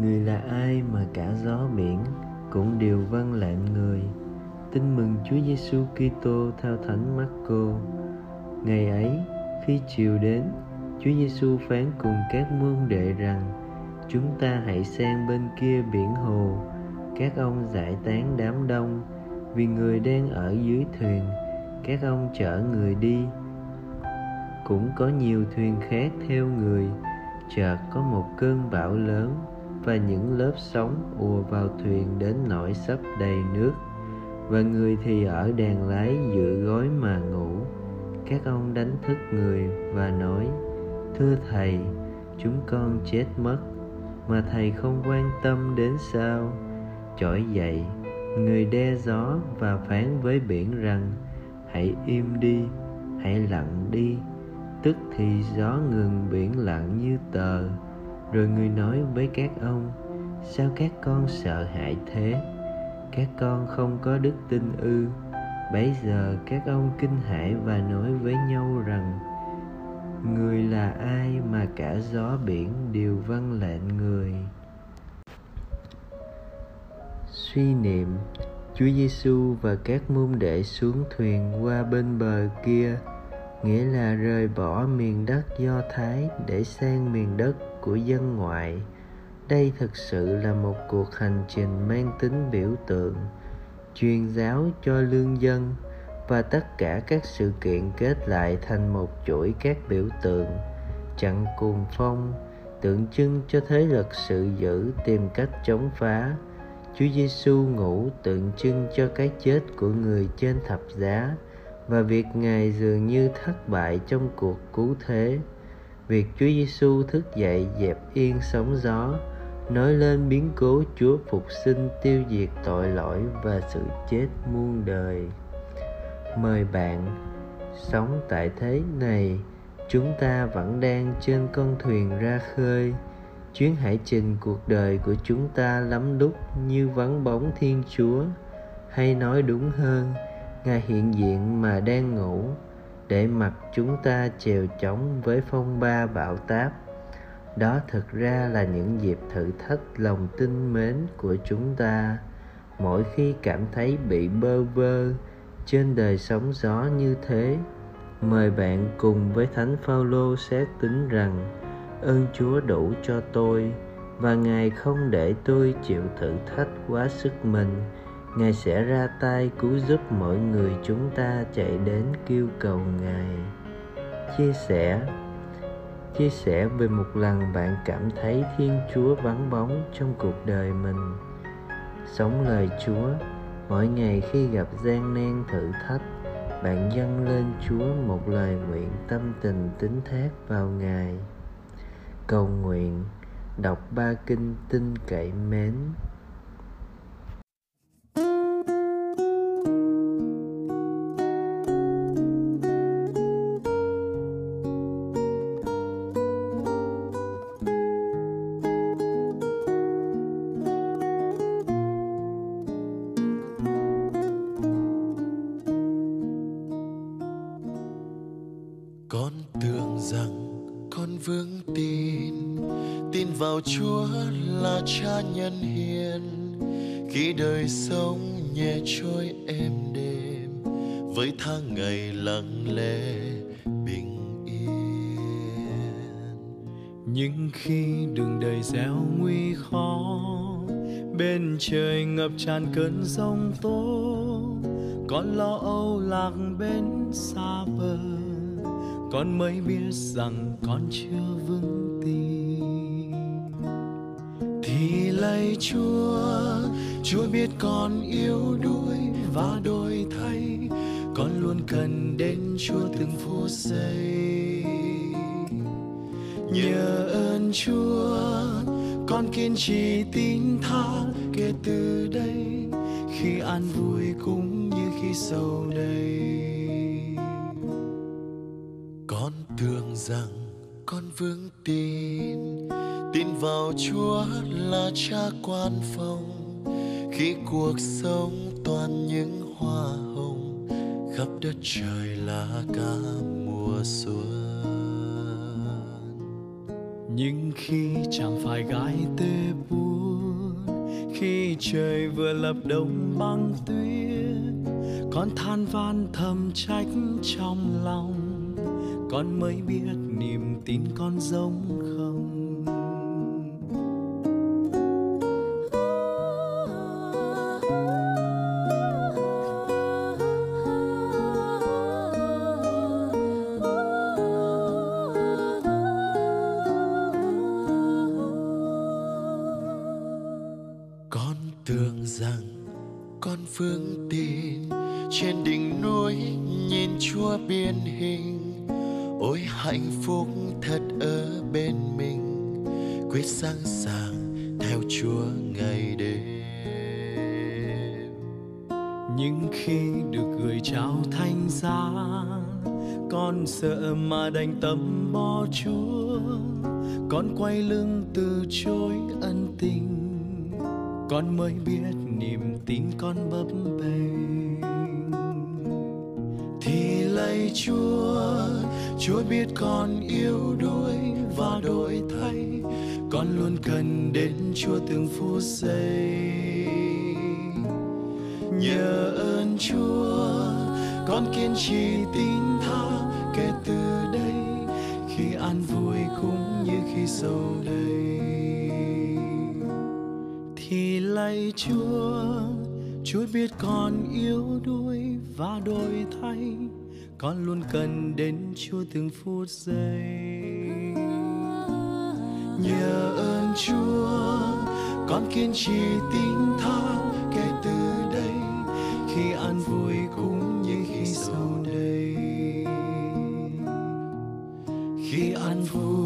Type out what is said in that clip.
người là ai mà cả gió biển cũng đều vâng lệnh người? Tin mừng Chúa Giêsu Kitô theo Thánh Marco. Ngày ấy, khi chiều đến, Chúa Giêsu phán cùng các môn đệ rằng, chúng ta hãy sang bên kia biển hồ. Các ông giải tán đám đông, vì người đang ở dưới thuyền. Các ông chở người đi. Cũng có nhiều thuyền khác theo người. Chợt có một cơn bão lớn và những lớp sóng ùa vào thuyền đến nỗi sắp đầy nước. Và người thì ở đèn lái giữa gối mà ngủ. Các ông đánh thức người và nói, thưa thầy, chúng con chết mất, mà thầy không quan tâm đến sao? Trỗi dậy, người đe gió và phán với biển rằng, hãy im đi, hãy lặng đi, tức thì gió ngừng biển lặng như tờ rồi người nói với các ông, sao các con sợ hãi thế? Các con không có đức tin ư. Bấy giờ các ông kinh hãi và nói với nhau rằng, người là ai mà cả gió biển đều vâng lệnh người? Suy niệm, Chúa Giêsu và các môn đệ xuống thuyền qua bên bờ kia, nghĩa là rời bỏ miền đất Do Thái để sang miền đất của dân ngoại. Đây thực sự là một cuộc hành trình mang tính biểu tượng, truyền giáo cho lương dân và tất cả các sự kiện kết lại thành một chuỗi các biểu tượng chặn cuồng phong tượng trưng cho thế lực sự dữ tìm cách chống phá Chúa Giêsu ngủ tượng trưng cho cái chết của người trên thập giá và việc Ngài dường như thất bại trong cuộc cứu thế. Việc Chúa Giêsu thức dậy dẹp yên sóng gió, nói lên biến cố Chúa phục sinh tiêu diệt tội lỗi và sự chết muôn đời. Mời bạn sống tại thế này, chúng ta vẫn đang trên con thuyền ra khơi chuyến hải trình cuộc đời của chúng ta lắm lúc như vắng bóng thiên chúa hay nói đúng hơn ngài hiện diện mà đang ngủ để mặc chúng ta chèo chống với phong ba bão táp đó thực ra là những dịp thử thách lòng tin mến của chúng ta mỗi khi cảm thấy bị bơ vơ, trên đời sóng gió như thế, mời bạn cùng với thánh phaolô xét tính rằng, ơn Chúa đủ cho tôi, và Ngài không để tôi chịu thử thách quá sức mình. Ngài sẽ ra tay cứu giúp mọi người chúng ta chạy đến kêu cầu Ngài. Chia sẻ. Chia sẻ về một lần bạn cảm thấy Thiên Chúa vắng bóng trong cuộc đời mình. Sống lời Chúa, mỗi ngày khi gặp gian nan thử thách, bạn dâng lên Chúa một lời nguyện tâm tình tín thác vào Ngài. Cầu nguyện. Đọc ba kinh tin cậy mến. Vào chúa là cha nhân hiền. Khi đời sống nhẹ trôi êm đềm, với tháng ngày lặng lẽ, bình yên. Nhưng khi đường đời gieo nguy khó, bên trời ngập tràn cơn giông tố, con lo âu lạc bên xa bờ. Con mới biết rằng con chưa vững thì lạy chúa chúa biết con yếu đuối và đôi thay, con luôn cần đến chúa từng phút giây. Nhờ ơn chúa, con kiên trì tin tha kể từ đây, khi an vui cũng như khi sầu đầy. Con tưởng rằng con vững tin tin vào chúa là cha quan phòng. Khi cuộc sống toàn những hoa hồng, khắp đất trời là cả mùa xuân. Nhưng khi chẳng phải gái tê buồn, khi trời vừa lập đông băng tuyết, con than van thầm trách trong lòng. Con mới biết niềm tin con giống không tưởng rằng con phương tin trên đỉnh núi nhìn chúa biên hình. Ôi hạnh phúc thật ở bên mình, quyết sẵn sàng theo chúa ngày đêm. Nhưng khi được gửi trao thanh giá, con sợ mà đành tâm bỏ chúa. Con quay lưng từ chối ân tình con mới biết niềm tin con bấp bênh thì lạy chúa chúa biết con yếu đuối và đổi thay con luôn cần đến chúa từng phút giây nhờ ơn chúa, con kiên trì tin thao. lạy chúa. Chúa biết con yếu đuối và đổi thay. Con luôn cần đến chúa từng phút giây. Nhờ ơn chúa, con kiên trì tin tha kể từ đây. Khi ăn vui cũng như khi sau đây khi ăn vui